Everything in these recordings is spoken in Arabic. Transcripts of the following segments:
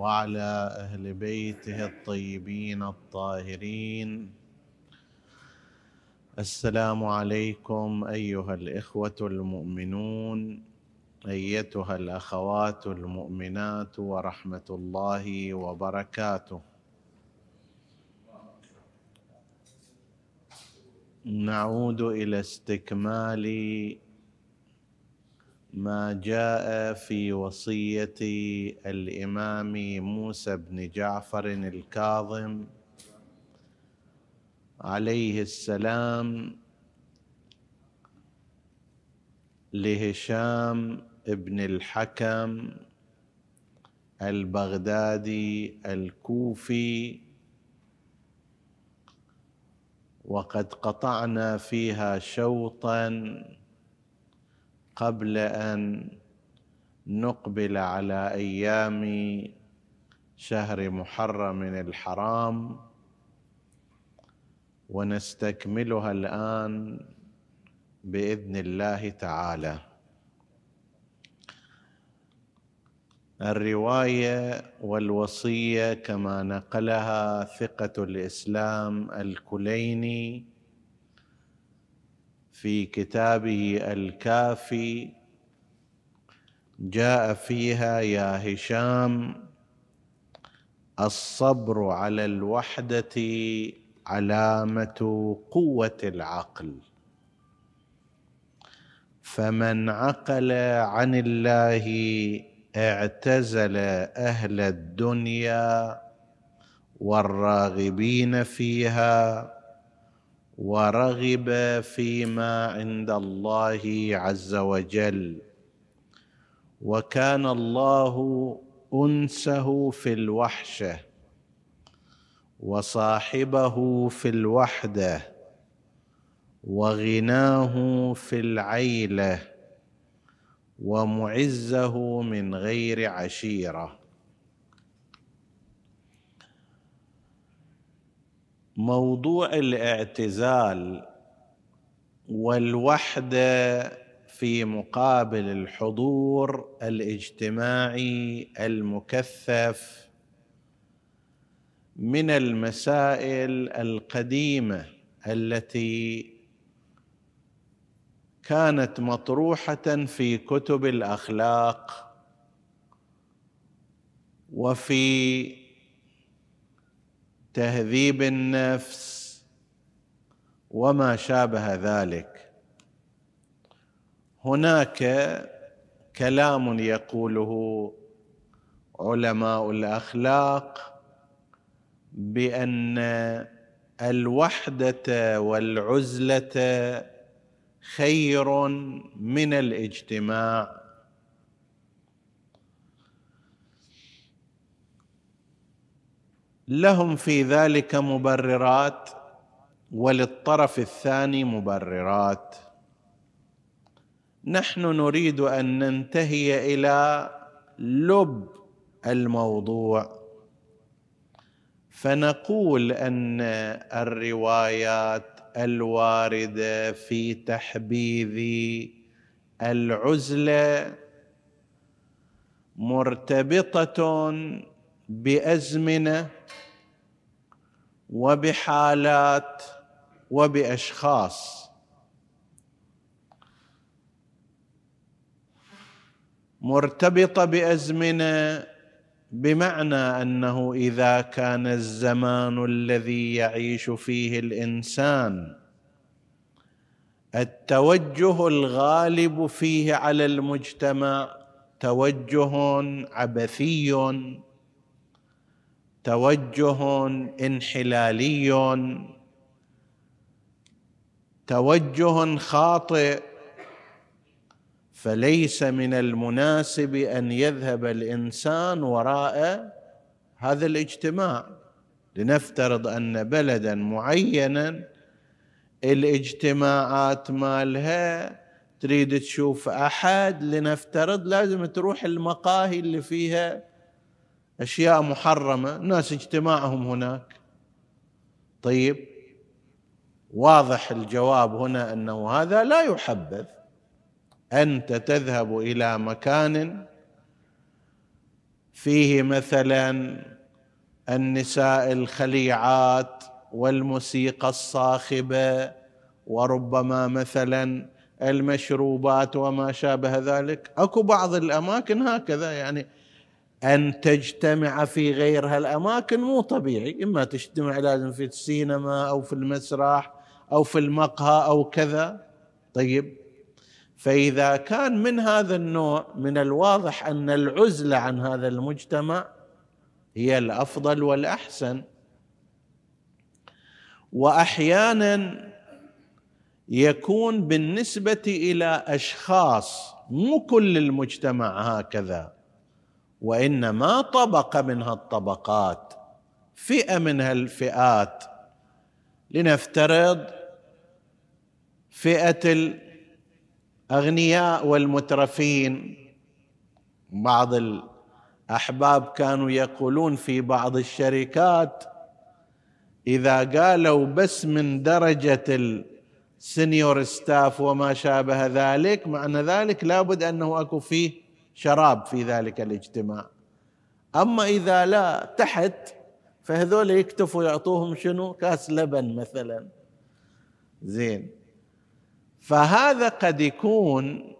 وعلى أهل بيته الطيبين الطاهرين. السلام عليكم أيها الإخوة المؤمنون أيتها الأخوات المؤمنات ورحمة الله وبركاته. نعود إلى استكمال ما جاء في وصية الإمام موسى بن جعفر الكاظم عليه السلام لهشام بن الحكم البغدادي الكوفي. وقد قطعنا فيها شوطا قبل أن نقبل على أيام شهر محرم الحرام ونستكملها الآن بإذن الله تعالى. الرواية والوصية كما نقلها ثقة الإسلام الكليني في كتابه الكافي جاء فيها يا هشام الصبر على الوحدة علامة قوة العقل. فمن عقل عن الله اعتزل أهل الدنيا والراغبين فيها ورغب فيما عند الله عز وجل. وكان الله أنسه في الوحشة وصاحبه في الوحدة وغناه في العيلة ومعزه من غير عشيرة. موضوع الاعتزال والوحدة في مقابل الحضور الاجتماعي المكثف من المسائل القديمة التي كانت مطروحة في كتب الأخلاق وفي تهذيب النفس وما شابه ذلك. هناك كلام يقوله علماء الأخلاق بأن الوحدة والعزلة خير من الاجتماع. لهم في ذلك مبررات وللطرف الثاني مبررات. نحن نريد أن ننتهي إلى لب الموضوع. فنقول أن الروايات الواردة في تحبيذ العزلة مرتبطة بأزمنة وبحالات وبأشخاص. مرتبطه بأزمنة بمعنى أنه إذا كان الزمان الذي يعيش فيه الإنسان التوجه الغالب فيه على المجتمع توجه عبثي توجه انحلالي توجه خاطئ فليس من المناسب أن يذهب الإنسان وراء هذا الاجتماع. لنفترض أن بلدا معينا الاجتماعات مالها تريد تشوف أحد لنفترض لازم تروح المقاهي اللي فيها أشياء محرمة الناس اجتماعهم هناك. طيب واضح الجواب هنا أنه هذا لا يحبذ. أنت تذهب إلى مكان فيه مثلا النساء الخليعات والموسيقى الصاخبة وربما مثلا المشروبات وما شابه ذلك. أكو بعض الأماكن هكذا يعني أن تجتمع في غير هالأماكن مو طبيعي. إما تجتمع لازم في السينما أو في المسرح أو في المقهى أو كذا. طيب فإذا كان من هذا النوع من الواضح أن العزلة عن هذا المجتمع هي الأفضل والأحسن. واحيانا يكون بالنسبة إلى أشخاص مو كل المجتمع هكذا. وإنما طبقه من هالطبقات فئة من هالفئات. لنفترض فئة الأغنياء والمترفين. بعض الأحباب كانوا يقولون في بعض الشركات إذا قالوا بس من درجة السنيور ستاف وما شابه ذلك معنى ذلك لابد أنه أكو فيه شراب في ذلك الاجتماع. أما إذا لا تحت فهذول يكتفوا يعطوهم شنو؟ كاس لبن مثلا. زين. فهذا قد يكون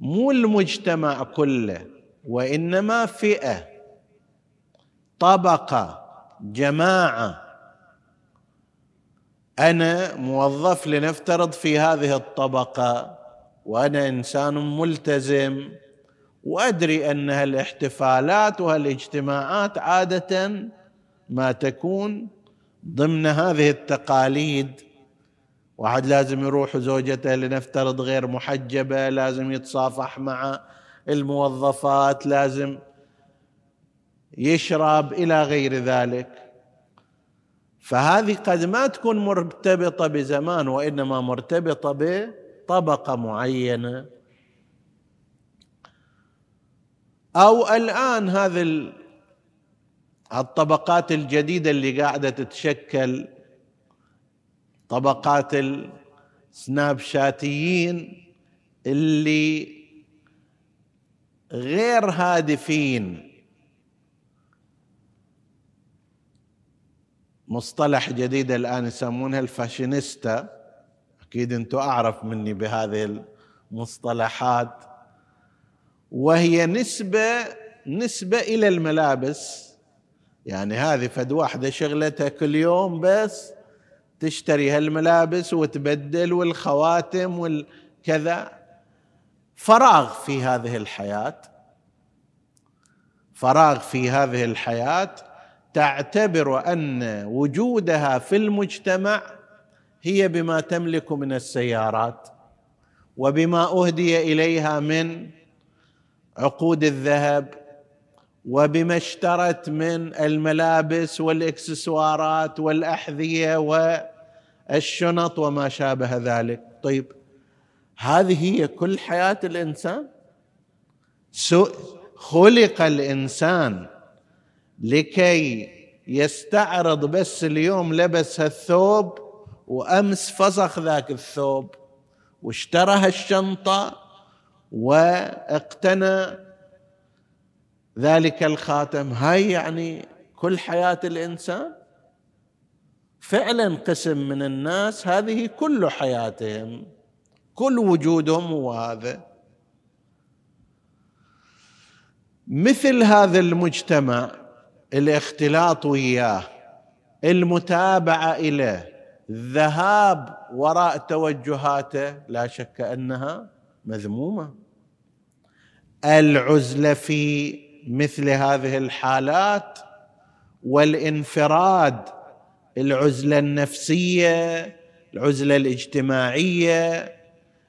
مو المجتمع كله وإنما فئة طبقة جماعة. أنا موظف لنفترض في هذه الطبقة. وأنا إنسان ملتزم وأدري أن هالاحتفالات وهالاجتماعات عادة ما تكون ضمن هذه التقاليد. واحد لازم يروح زوجته لنفترض غير محجبة لازم يتصافح مع الموظفات لازم يشرب إلى غير ذلك. فهذه قد ما تكون مرتبطة بزمان وإنما مرتبطة بطبقه معينة. أو الآن هذه الطبقات الجديدة اللي قاعدة تتشكل طبقات السناب شاتيين اللي غير هادفين. مصطلح جديد الآن يسمونها الفاشينيستا. أكيد أنتم أعرف مني بهذه المصطلحات وهي نسبة نسبة إلى الملابس. يعني هذه فد واحدة شغلتها كل يوم بس تشتري هالملابس وتبدل والخواتم والكذا. فراغ في هذه الحياة فراغ في هذه الحياة تعتبر أن وجودها في المجتمع هي بما تملك من السيارات وبما أهدي إليها من عقود الذهب وبما اشترت من الملابس والإكسسوارات والأحذية والشنط وما شابه ذلك. طيب هذه هي كل حياة الإنسان؟ خلق الإنسان لكي يستعرض بس اليوم لبس هالثوب وأمس فسخ ذاك الثوب واشترى هالشنطة واقتنى ذلك الخاتم. هاي يعني كل حياة الإنسان فعلا قسم من الناس هذه كل حياتهم كل وجودهم هو هذا. مثل هذا المجتمع الاختلاط وياه المتابعة إليه الذهاب وراء توجهاته لا شك أنها مذمومة. العزله في مثل هذه الحالات والانفراد العزلة النفسية العزلة الاجتماعية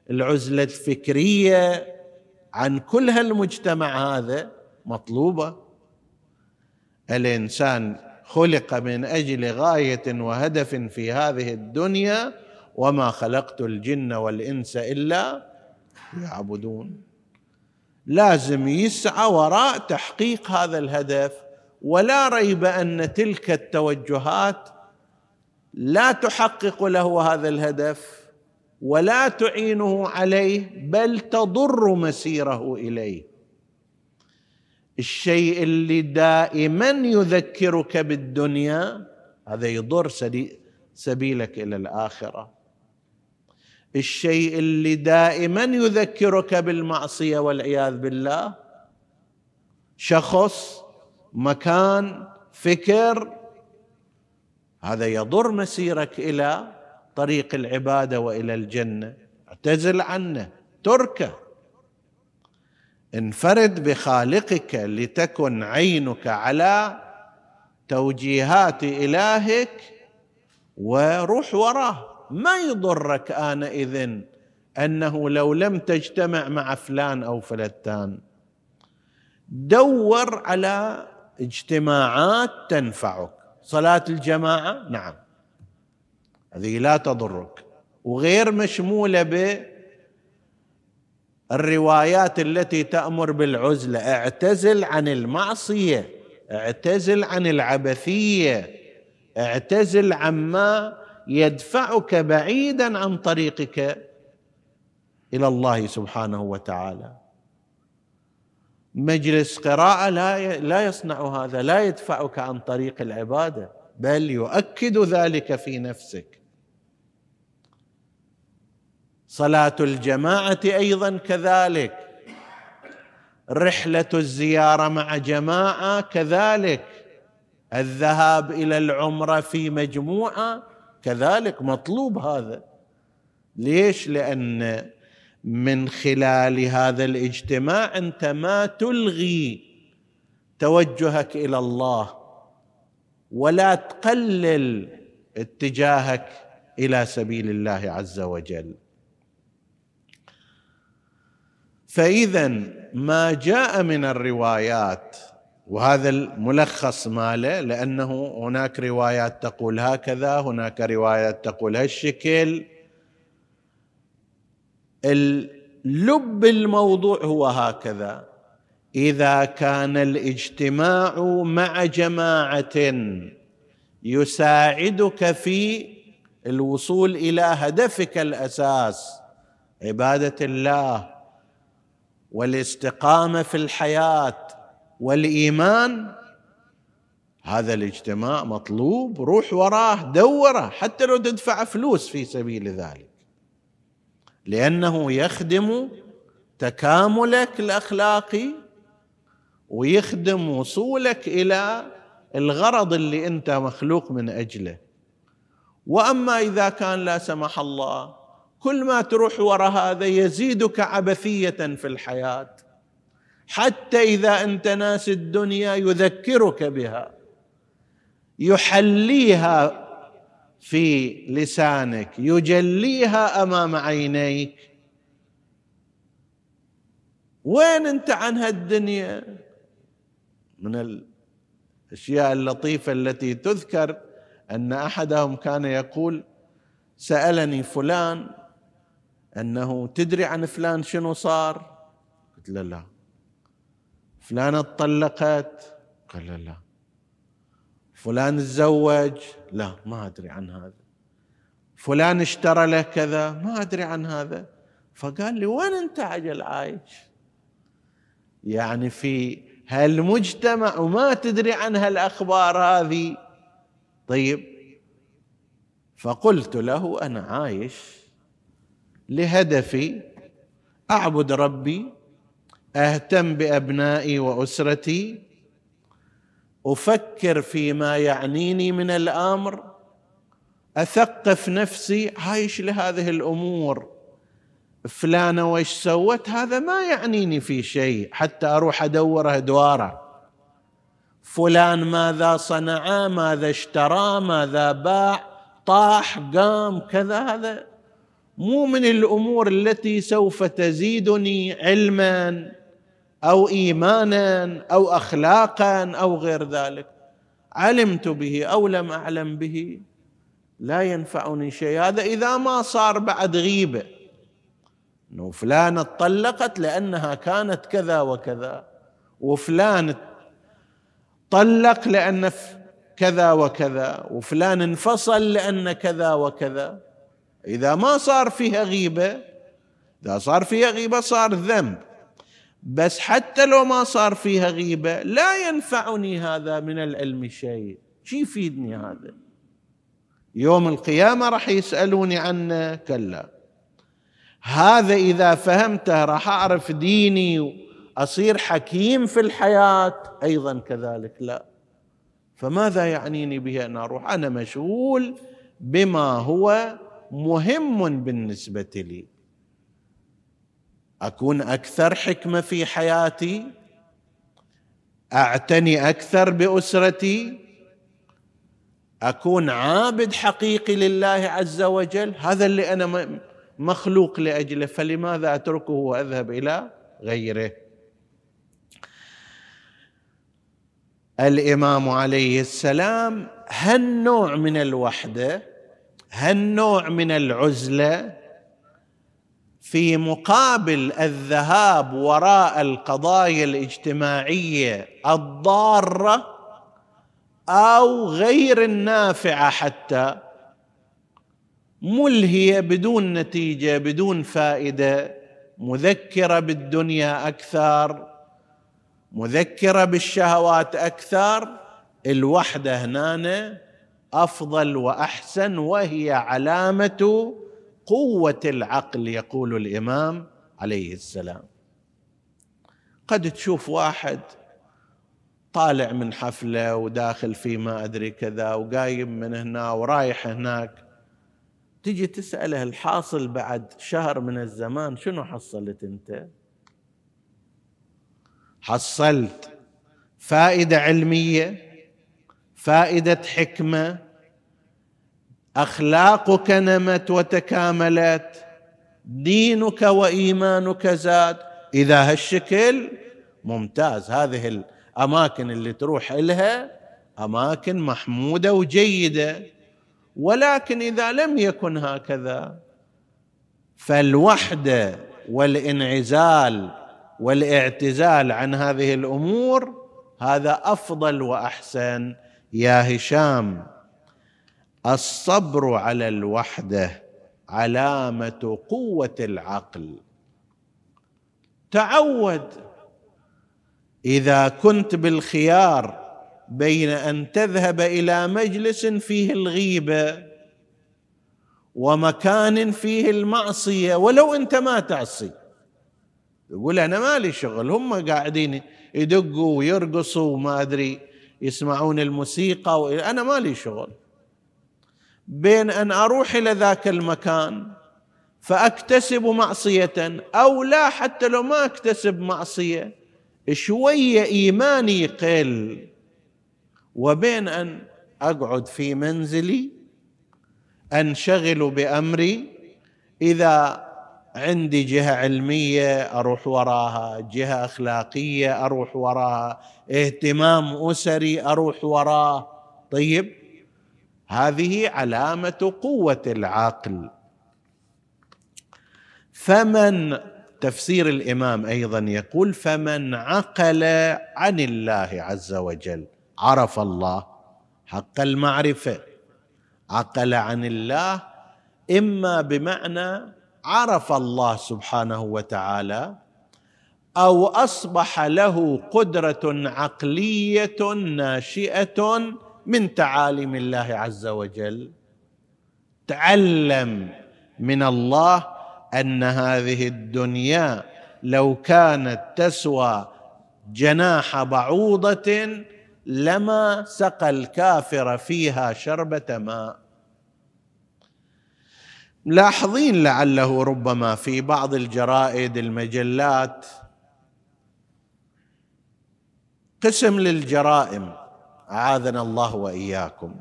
العزلة الفكرية عن كل هالمجتمع هذا مطلوبة. الإنسان خلق من أجل غاية وهدف في هذه الدنيا وما خلقت الجن والإنس إلا يعبدون لازم يسعى وراء تحقيق هذا الهدف ولا ريب أن تلك التوجهات لا تحقق له هذا الهدف ولا تعينه عليه بل تضر مسيره إليه. الشيء اللي دائما يذكرك بالدنيا هذا يضر سبيلك إلى الآخرة. الشيء اللي دائما يذكرك بالمعصية والعياذ بالله شخص مكان فكر هذا يضر مسيرك إلى طريق العبادة وإلى الجنة. اعتزل عنه تركه. انفرد بخالقك لتكن عينك على توجيهات إلهك وروح وراه. ما يضرك آنئذ أنه لو لم تجتمع مع فلان أو فلتان. دور على اجتماعات تنفعك. صلاة الجماعة؟ نعم. هذه لا تضرك. وغير مشمولة بالروايات التي تأمر بالعزله اعتزل عن المعصية اعتزل عن العبثية اعتزل عما يدفعك بعيدا عن طريقك إلى الله سبحانه وتعالى. مجلس قراءة لا لا يصنع هذا لا يدفعك عن طريق العبادة بل يؤكد ذلك في نفسك. صلاة الجماعة أيضا كذلك. رحلة الزيارة مع جماعة كذلك. الذهاب إلى العمرة في مجموعة كذلك مطلوب هذا. ليش؟ لأن من خلال هذا الاجتماع أنت ما تلغي توجهك إلى الله ولا تقلل اتجاهك إلى سبيل الله عز وجل. فاذا ما جاء من الروايات وهذا الملخص ماله لأنه هناك روايات تقول هكذا هناك روايات تقول هالشكل. اللب الموضوع هو هكذا. إذا كان الاجتماع مع جماعة يساعدك في الوصول إلى هدفك الأساس عبادة الله والاستقامة في الحياة والإيمان هذا الاجتماع مطلوب روح وراه دوره حتى لو تدفع فلوس في سبيل ذلك. لأنه يخدم تكاملك الاخلاقي ويخدم وصولك إلى الغرض اللي أنت مخلوق من أجله. وأما إذا كان لا سمح الله كل ما تروح وراء هذا يزيدك عبثية في الحياة. حتى إذا أنت ناس الدنيا يذكرك بها يحليها في لسانك يجليها أمام عينيك. وين أنت عن هالدنيا؟ من الأشياء اللطيفة التي تذكر أن أحدهم كان يقول سألني فلان أنه تدري عن فلان شنو صار؟ قلت له لا. فلانة طلقت قال له لا. فلان تزوج؟ لا ما أدري عن هذا. فلان اشترى له كذا؟ ما أدري عن هذا. فقال لي وين أنت عجل عايش؟ يعني في هالمجتمع وما تدري عن هالأخبار هذه. طيب. فقلت له أنا عايش لهدفي أعبد ربي أهتم بأبنائي وأسرتي أفكر فيما يعنيني من الأمر أثقف نفسي. عايش لهذه الأمور. فلانة وش سوت؟ هذا ما يعنيني في شيء. حتى أروح أدور أدواره. فلان ماذا صنع؟ ماذا اشترى؟ ماذا باع؟ طاح قام كذا هذا مو من الأمور التي سوف تزيدني علما أو ايمانا أو اخلاقا أو غير ذلك. علمت به أو لم أعلم به لا ينفعني شيء. هذا إذا ما صار بعد غيبة. إنه فلانه طلقت لأنها كانت كذا وكذا وفلان طلق لأن كذا وكذا وفلان انفصل لأن كذا وكذا. إذا ما صار فيها غيبة إذا صار فيها غيبة صار ذنب. بس حتى لو ما صار فيها غيبة لا ينفعني هذا من العلم شيء. شو يفيدني هذا؟ يوم القيامة راح يسألوني عنه كلا. هذا إذا فهمته راح أعرف ديني وأصير حكيم في الحياة. أيضا كذلك لا. فماذا يعنيني به ان أروح أنا مشغول بما هو مهم بالنسبة لي. أكون أكثر حكمة في حياتي أعتني أكثر بأسرتي أكون عابد حقيقي لله عز وجل. هذا اللي أنا مخلوق لأجله فلماذا أتركه وأذهب إلى غيره؟ الإمام عليه السلام هالنوع من الوحدة هالنوع من العزلة في مقابل الذهاب وراء القضايا الاجتماعية الضارة أو غير النافعة حتى ملهية بدون نتيجة بدون فائدة مذكرة بالدنيا أكثر مذكرة بالشهوات أكثر. الوحدة هنا أفضل وأحسن وهي علامة قوة العقل يقول الإمام عليه السلام. قد تشوف واحد طالع من حفلة وداخل في ما أدري كذا وقايم من هنا ورايح هناك تجي تسأله الحاصل بعد شهر من الزمان شنو حصلت أنت؟ حصلت فائدة علمية؟ فائدة حكمة. أخلاقك نمت وتكاملت. دينك وإيمانك زاد. إذا هالشكل ممتاز. هذه الأماكن اللي تروح إلها أماكن محمودة وجيدة. ولكن إذا لم يكن هكذا فالوحدة والإنعزال والاعتزال عن هذه الأمور هذا أفضل وأحسن يا هشام الصبر على الوحدة علامة قوة العقل. تعود. إذا كنت بالخيار بين أن تذهب إلى مجلس فيه الغيبة ومكان فيه المعصية ولو أنت ما تعصي. يقول أنا مالي شغل هم قاعدين يدقوا ويرقصوا وما أدري. يسمعون الموسيقى أنا مالي شغل. بين أن أروح إلى ذاك المكان فأكتسب معصية أو لا حتى لو ما أكتسب معصية شوية إيماني يقل وبين أن أقعد في منزلي أنشغل بأمري. إذا عندي جهة علمية أروح وراها جهة أخلاقية أروح وراها اهتمام أسري أروح وراه طيب هذه علامة قوة العقل. فمن تفسير الإمام أيضا يقول فمن عقل عن الله عز وجل عرف الله حق المعرفة عقل عن الله إما بمعنى عرف الله سبحانه وتعالى أو أصبح له قدرة عقلية ناشئة من تعاليم الله عز وجل. تعلم من الله أن هذه الدنيا لو كانت تسوى جناح بعوضة لما سقى الكافر فيها شربة ماء. لاحظين لعله ربما في بعض الجرائد المجلات. قسم للجرائم. أعاذنا الله وإياكم.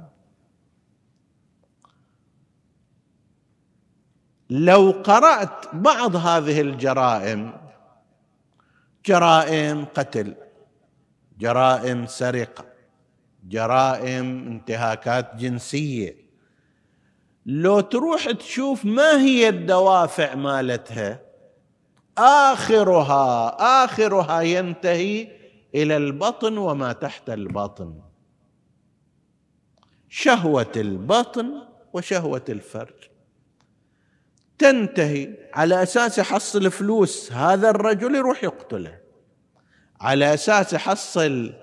لو قرأت بعض هذه الجرائم جرائم قتل جرائم سرقة جرائم انتهاكات جنسية لو تروح تشوف ما هي الدوافع مالتها آخرها آخرها ينتهي إلى البطن وما تحت البطن. شهوة البطن وشهوة الفرج. تنتهي على أساس يحصل فلوس هذا الرجل يروح يقتله. على أساس يحصل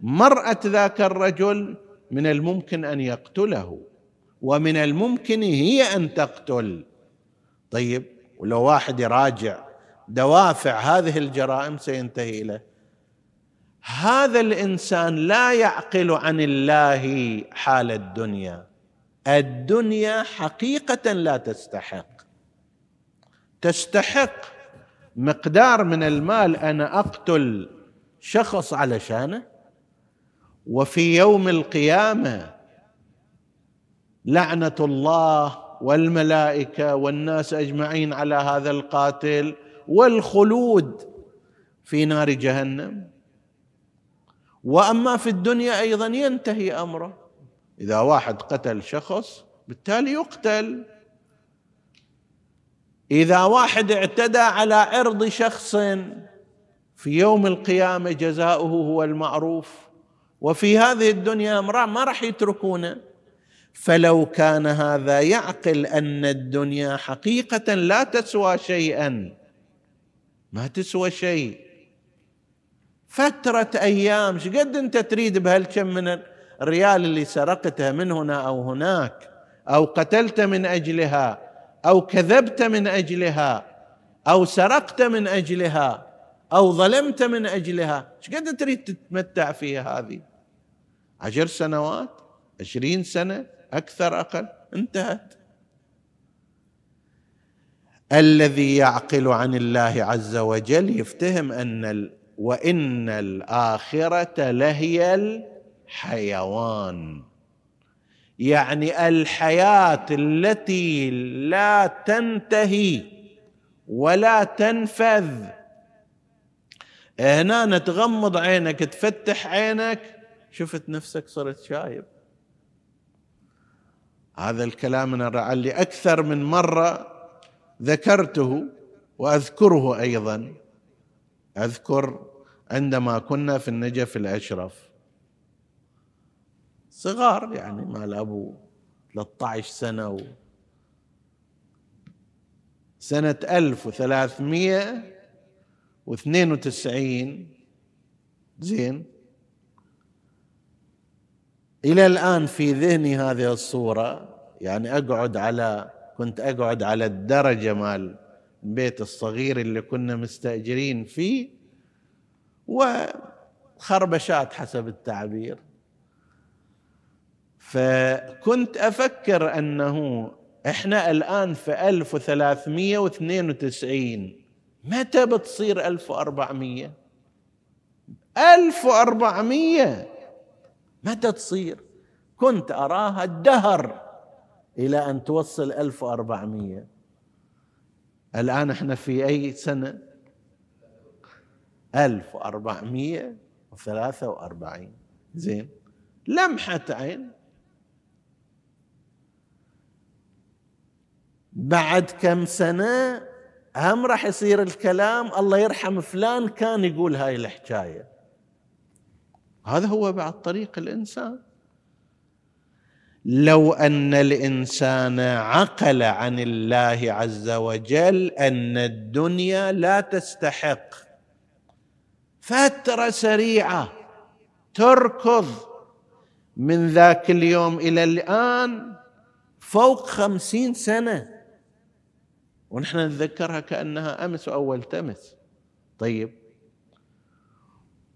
مرأة ذاك الرجل من الممكن أن يقتله. ومن الممكن هي أن تقتل. طيب ولو واحد يراجع دوافع هذه الجرائم سينتهي إلى هذا الإنسان لا يعقل عن الله حال الدنيا. الدنيا حقيقة لا تستحق. تستحق مقدار من المال أنا أقتل شخص علشانه وفي يوم القيامة لعنة الله والملائكة والناس أجمعين على هذا القاتل والخلود في نار جهنم. وأما في الدنيا أيضا ينتهي أمره. إذا واحد قتل شخص بالتالي يقتل. إذا واحد اعتدى على عرض شخص في يوم القيامة جزاؤه هو المعروف. وفي هذه الدنيا ما راح يتركونه. فلو كان هذا يعقل أن الدنيا حقيقة لا تسوى شيئا. ما تسوى شيء. فترة أيام قد أنت تريد بهالكم من الريال اللي سرقتها من هنا أو هناك؟ أو قتلت من أجلها؟ أو كذبت من أجلها؟ أو سرقت من أجلها؟ أو ظلمت من أجلها؟ إيش قد تريد تتمتع فيها هذه؟ عشر سنوات؟ عشرين سنة؟ أكثر أقل؟ انتهت. الذي يعقل عن الله عز وجل يفتهم أن وإن الآخرة لهي الحيوان. يعني الحياة التي لا تنتهي ولا تنفذ. هنا تغمض عينك تفتح عينك. شفت نفسك صرت شايب. هذا الكلام أنا لعلي أكثر من مرة ذكرته وأذكره أيضا. أذكر عندما كنا في النجف الأشرف. صغار يعني مال ابو 13 سنة و سنة 1392 زين. إلى الآن في ذهني هذه الصورة. يعني أقعد على كنت أقعد على الدرجة مال البيت الصغير اللي كنا مستأجرين فيه وخربشات حسب التعبير. فكنت أفكر أنه إحنا الآن في 1392 متى بتصير 1400 1400 متى تصير؟ كنت أراها الدهر. إلى أن توصل 1400 الآن إحنا في أي سنة؟ 1443 زين. لمحة عين. بعد كم سنة هم راح يصير الكلام الله يرحم فلان كان يقول هاي الحكاية. هذا هو بعد طريق الإنسان. لو أن الإنسان عقل عن الله عز وجل أن الدنيا لا تستحق. فترة سريعة تركض. من ذاك اليوم إلى الآن فوق خمسين سنة. ونحن نتذكرها كأنها أمس واول تمس. طيب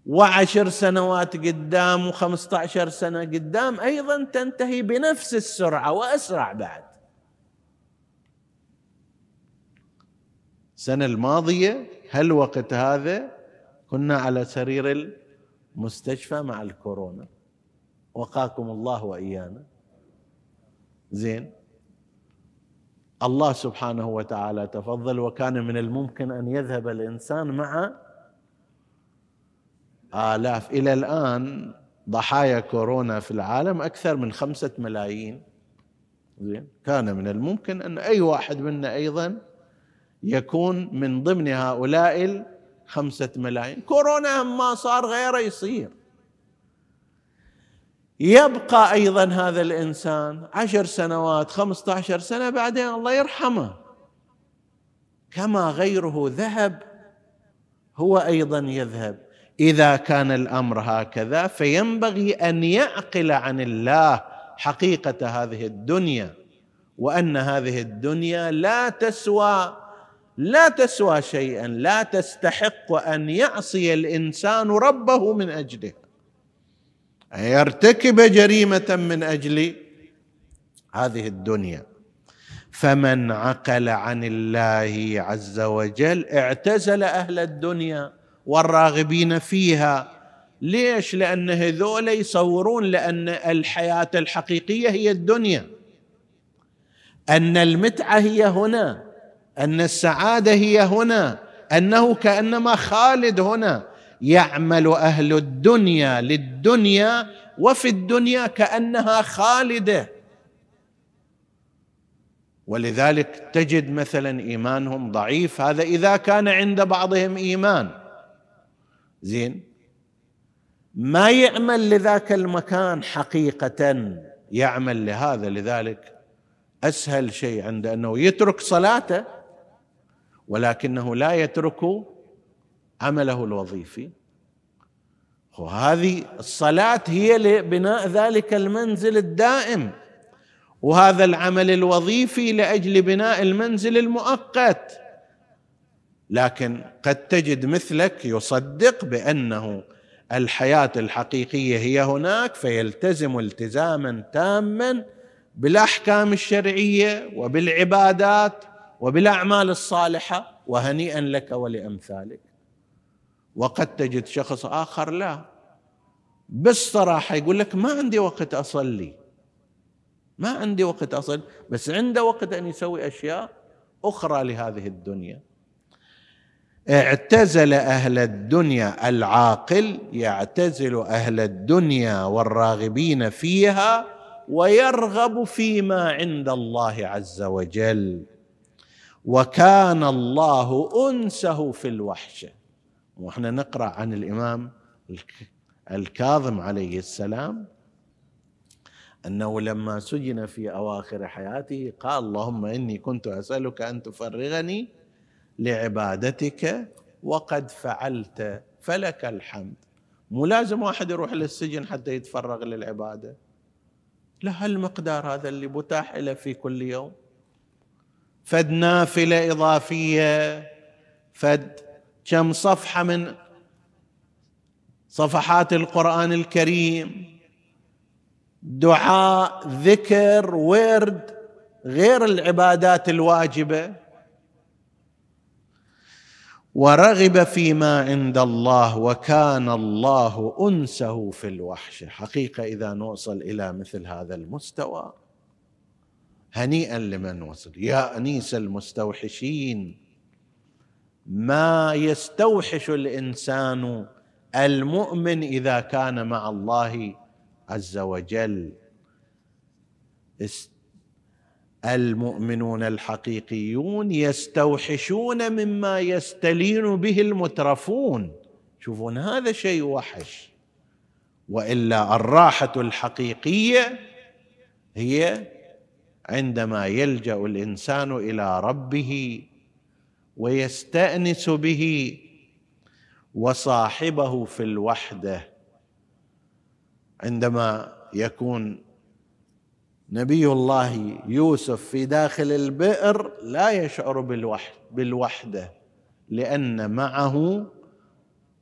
وعشر سنوات قدام وخمسة عشر سنة قدام أيضا تنتهي بنفس السرعة وأسرع بعد. السنة الماضية هالوقت هذا كنا على سرير المستشفى مع الكورونا. وقاكم الله وإيانا. زين. الله سبحانه وتعالى تفضل وكان من الممكن أن يذهب الإنسان مع آلاف. إلى الآن ضحايا كورونا في العالم أكثر من خمسة ملايين. زين. كان من الممكن أن أي واحد منا أيضا يكون من ضمن هؤلاء الخمسة ملايين. كورونا ما صار غيره يصير. يبقى أيضا هذا الإنسان عشر سنوات خمسة عشر سنة بعدين الله يرحمه. كما غيره ذهب هو أيضا يذهب. إذا كان الأمر هكذا فينبغي أن يعقل عن الله حقيقة هذه الدنيا وأن هذه الدنيا لا تسوى لا تسوى شيئا لا تستحق أن يعصي الإنسان ربه من اجلها يرتكب جريمة من أجل هذه الدنيا. فمن عقل عن الله عز وجل اعتزل أهل الدنيا. والراغبين فيها. ليش؟ لأن هذول يصورون لأن الحياة الحقيقية هي الدنيا. أن المتعة هي هنا. أن السعادة هي هنا. أنه كأنما خالد هنا. يعمل أهل الدنيا للدنيا وفي الدنيا كأنها خالدة. ولذلك تجد مثلا إيمانهم ضعيف. هذا إذا كان عند بعضهم إيمان. زين؟ ما يعمل لذاك المكان حقيقه يعمل لهذا لذلك أسهل شيء عنده أنه يترك صلاته ولكنه لا يترك عمله الوظيفي. وهذه الصلاة هي لبناء ذلك المنزل الدائم وهذا العمل الوظيفي لأجل بناء المنزل المؤقت. لكن قد تجد مثلك يصدق بأنه الحياة الحقيقية هي هناك فيلتزم التزاما تاما بالأحكام الشرعية وبالعبادات وبالأعمال الصالحة وهنيئا لك ولأمثالك. وقد تجد شخص آخر لا. بالصراحة يقول لك ما عندي وقت أصلي. ما عندي وقت اصل بس عنده وقت أن يسوي أشياء أخرى لهذه الدنيا. اعتزل أهل الدنيا العاقل يعتزل أهل الدنيا والراغبين فيها ويرغب فيما عند الله عز وجل. وكان الله أنسه في الوحشه وإحنا نقرأ عن الإمام الكاظم عليه السلام أنه لما سجن في أواخر حياته قال اللهم إني كنت أسألك أن تفرغني لعبادتك وقد فعلت فلك الحمد. مو لازم واحد يروح للسجن حتى يتفرغ للعبادة. لا هالمقدار هذا اللي متاح له في كل يوم. فد نافلة إضافية فد كم صفحة من صفحات القرآن الكريم. دعاء ذكر ورد غير العبادات الواجبة. ورغب فيما عند الله وكان الله أنسه في الوحشه حقيقة إذا نوصل إلى مثل هذا المستوى هنيئا لمن وصل. يا أنيس المستوحشين ما يستوحش الإنسان المؤمن إذا كان مع الله عز وجل. المؤمنون الحقيقيون يستوحشون مما يستلين به المترفون. شوفون هذا شيء وحش. وإلا الراحة الحقيقية هي عندما يلجأ الإنسان إلى ربه ويستأنس به وصاحبه في الوحدة عندما يكون نبي الله يوسف في داخل البئر لا يشعر بالوحدة لأن معه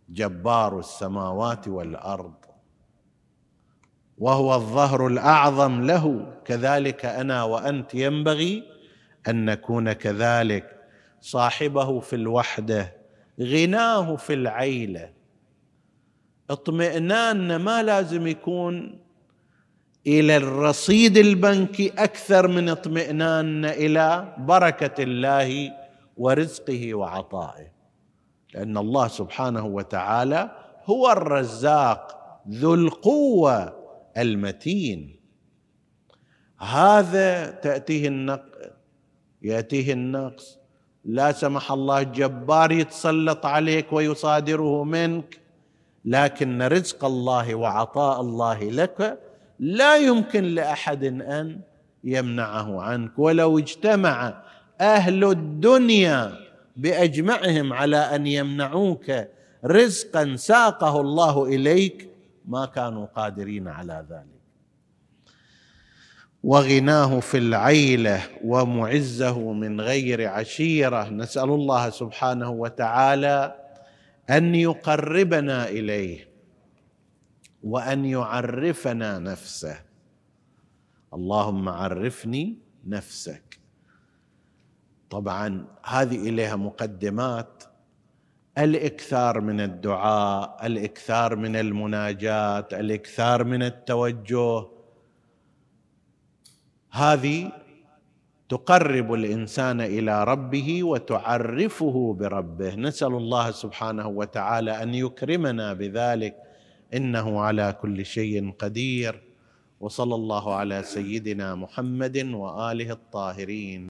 جبار السماوات والأرض. وهو الظهر الأعظم له. كذلك أنا وأنت ينبغي أن نكون كذلك. صاحبه في الوحدة غناه في العيلة. اطمئنان ما لازم يكون إلى الرصيد البنكي أكثر من اطمئنان إلى بركة الله ورزقه وعطائه. لأن الله سبحانه وتعالى هو الرزاق ذو القوة المتين. هذا تأتيه النق يأتيه النقص. لا سمح الله جبار يتسلط عليك ويصادره منك لكن رزق الله وعطاء الله لك لا يمكن لأحد أن يمنعه عنك ولو اجتمع أهل الدنيا بأجمعهم على أن يمنعوك رزقا ساقه الله إليك ما كانوا قادرين على ذلك. وغناه في العيلة ومعزه من غير عشيرة. نسأل الله سبحانه وتعالى أن يقربنا إليه. وأن يعرفنا نفسه. اللهم عرفني نفسك. طبعا هذه إليها مقدمات. الإكثار من الدعاء الإكثار من المناجاه الإكثار من التوجه. هذه تقرب الإنسان إلى ربه وتعرفه بربه. نسأل الله سبحانه وتعالى أن يكرمنا بذلك. إنه على كل شيء قدير وصلى الله على سيدنا محمد وآله الطاهرين.